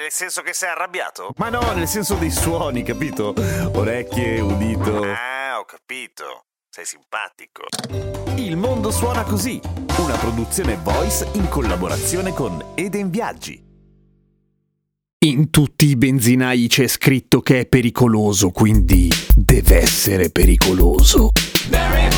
Nel senso che sei arrabbiato? Ma no, nel senso dei suoni, capito? Orecchie, udito. Ah, ho capito. Sei simpatico. Il mondo suona così, una produzione voice in collaborazione con Eden Viaggi. In tutti i benzinai c'è scritto che è pericoloso, quindi deve essere pericoloso. Very,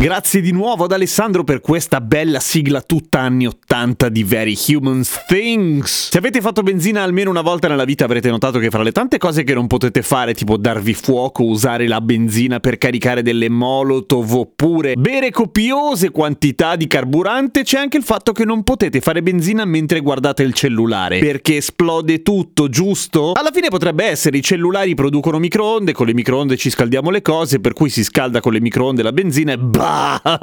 Grazie di nuovo ad Alessandro per questa bella sigla tutta anni 80 di Very Human Things. Se avete fatto benzina almeno una volta nella vita avrete notato che fra le tante cose che non potete fare, tipo darvi fuoco, usare la benzina per caricare delle molotov oppure bere copiose quantità di carburante, c'è anche il fatto che non potete fare benzina mentre guardate il cellulare, perché esplode tutto, giusto? Alla fine potrebbe essere i cellulari producono microonde, con le microonde ci scaldiamo le cose, per cui si scalda con le microonde la benzina e bah,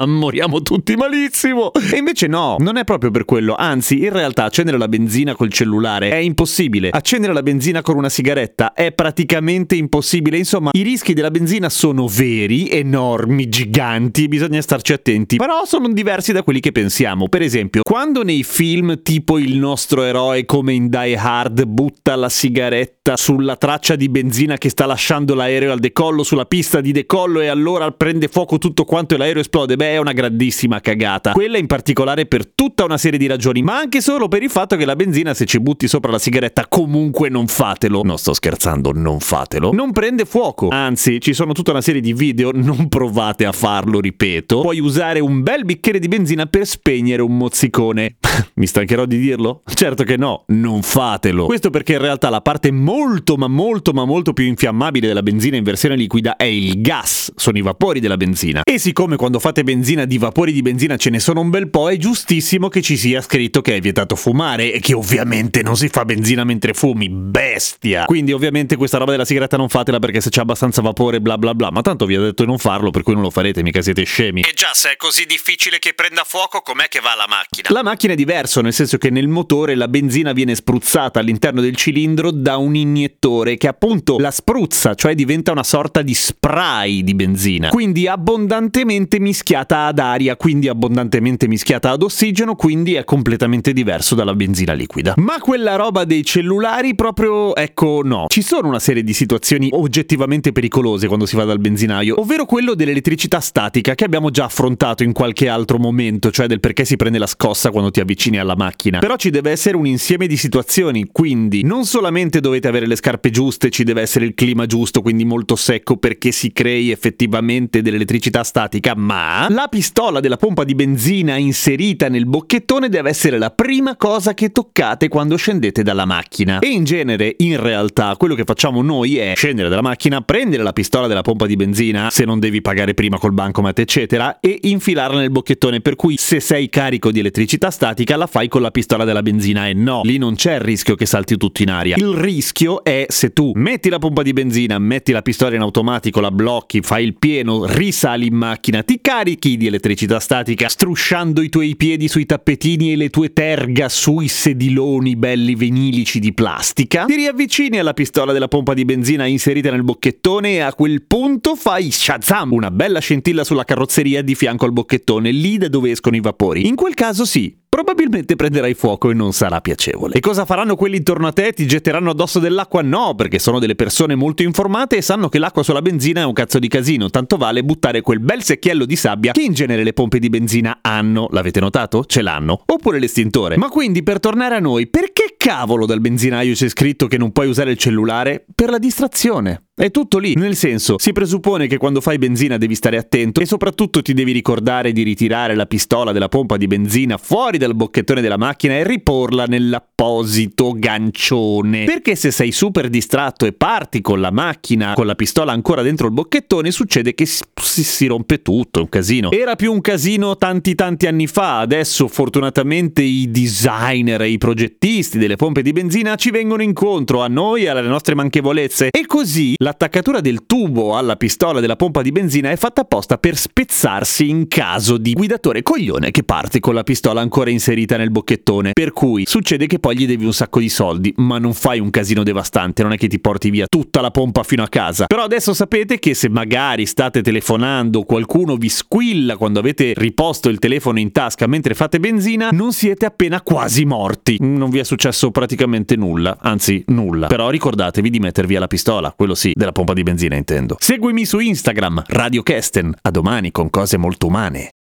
moriamo tutti malissimo. E invece no, non è proprio per quello, anzi, in realtà accendere la benzina col cellulare è impossibile. Accendere la benzina con una sigaretta è praticamente impossibile. Insomma, i rischi della benzina sono veri, enormi, giganti e bisogna starci attenti. Però sono diversi da quelli che pensiamo. Per esempio, quando nei film tipo il nostro eroe come in Die Hard butta la sigaretta sulla traccia di benzina che sta lasciando l'aereo al decollo sulla pista di decollo e allora prende fuoco tutto quanto e l'aereo esplode, beh è una grandissima cagata. Quella in particolare per tutta una serie di ragioni, ma anche solo per il fatto che la benzina se ci butti sopra la sigaretta comunque non fatelo. Non sto scherzando, non fatelo. Non prende fuoco. Anzi, ci sono tutta una serie di video, non provate a farlo, ripeto. Puoi usare un bel bicchiere di benzina per spegnere un mozzicone. Mi stancherò di dirlo? Certo che no, non fatelo. Questo perché in realtà la parte molto ma molto ma molto più infiammabile della benzina in versione liquida è il gas, sono i vapori della benzina. E siccome quando fate benzina di vapori di benzina ce ne sono un bel po', è giustissimo che ci sia scritto che è vietato fumare e che ovviamente non si fa benzina mentre fumi, bestia. Quindi ovviamente questa roba della sigaretta non fatela perché se c'è abbastanza vapore bla bla bla, ma tanto vi ho detto di non farlo per cui non lo farete, mica siete scemi. E già, se è così difficile che prenda fuoco, com'è che va la macchina? La macchina è diverso, nel senso che nel motore la benzina viene spruzzata all'interno del cilindro da un iniettore che appunto la spruzza, cioè diventa una sorta di spray di benzina. Quindi abbondantemente mischiata ad aria, quindi abbondantemente mischiata ad ossigeno, quindi è completamente diverso dalla benzina liquida. Ma quella roba dei cellulari proprio, ecco, no. Ci sono una serie di situazioni oggettivamente pericolose quando si va dal benzinaio, ovvero quello dell'elettricità statica che abbiamo già affrontato in qualche altro momento, cioè del perché si prende la scossa quando ti avvicini alla macchina. Però ci deve essere un insieme di situazioni, quindi non solamente dovete avere le scarpe giuste, ci deve essere il clima giusto, quindi molto secco perché si crei effettivamente dell'elettricità statica, ma la pistola della pompa di benzina inserita nel bocchettone deve essere la prima cosa che toccate quando scendete dalla macchina. E in genere, in realtà, quello che facciamo noi è scendere dalla macchina, prendere la pistola della pompa di benzina, se non devi pagare prima col bancomat, eccetera, e infilarla nel bocchettone. Per cui se sei carico di elettricità statica, la fai con la pistola della benzina. E no, lì non c'è il rischio che salti tutto in aria. Il rischio è se tu metti la pompa di benzina, metti la pistola in automatico, la blocchi, fai il pieno, risali in macchina, ti carichi di elettricità statica, strusciando i tuoi piedi sui tappetini e le tue terga sui sediloni belli venilici di plastica, ti riavvicini alla pistola della pompa di benzina inserita nel bocchettone e a quel punto fai shazam, una bella scintilla sulla carrozzeria di fianco al bocchettone, lì da dove escono i vapori. In quel caso sì, probabilmente prenderai fuoco e non sarà piacevole. E cosa faranno quelli intorno a te? Ti getteranno addosso dell'acqua? No, perché sono delle persone molto informate e sanno che l'acqua sulla benzina è un cazzo di casino, tanto vale buttare quel bel secchiello di sabbia che in genere le pompe di benzina hanno. L'avete notato? Ce l'hanno. Oppure l'estintore. Ma quindi, per tornare a noi, perché cavolo dal benzinaio c'è scritto che non puoi usare il cellulare? Per la distrazione. È tutto lì, nel senso, si presuppone che quando fai benzina devi stare attento e soprattutto ti devi ricordare di ritirare la pistola della pompa di benzina fuori dal bocchettone della macchina e riporla nell'apposito gancione. Perché se sei super distratto e parti con la macchina con la pistola ancora dentro il bocchettone, succede che si, si, rompe tutto, è un casino. Era più un casino tanti tanti anni fa, adesso fortunatamente i designer e i progettisti delle pompe di benzina ci vengono incontro a noi e alle nostre manchevolezze e così l'attaccatura del tubo alla pistola della pompa di benzina è fatta apposta per spezzarsi in caso di guidatore coglione che parte con la pistola ancora inserita nel bocchettone. Per cui succede che poi gli devi un sacco di soldi, ma non fai un casino devastante, non è che ti porti via tutta la pompa fino a casa. Però adesso sapete che se magari state telefonando, qualcuno vi squilla quando avete riposto il telefono in tasca mentre fate benzina, non siete appena quasi morti. Non vi è successo praticamente nulla, anzi nulla. Però ricordatevi di mettere via la pistola, quello sì, della pompa di benzina intendo. Seguimi su Instagram, Radio Kesten. A domani con cose molto umane.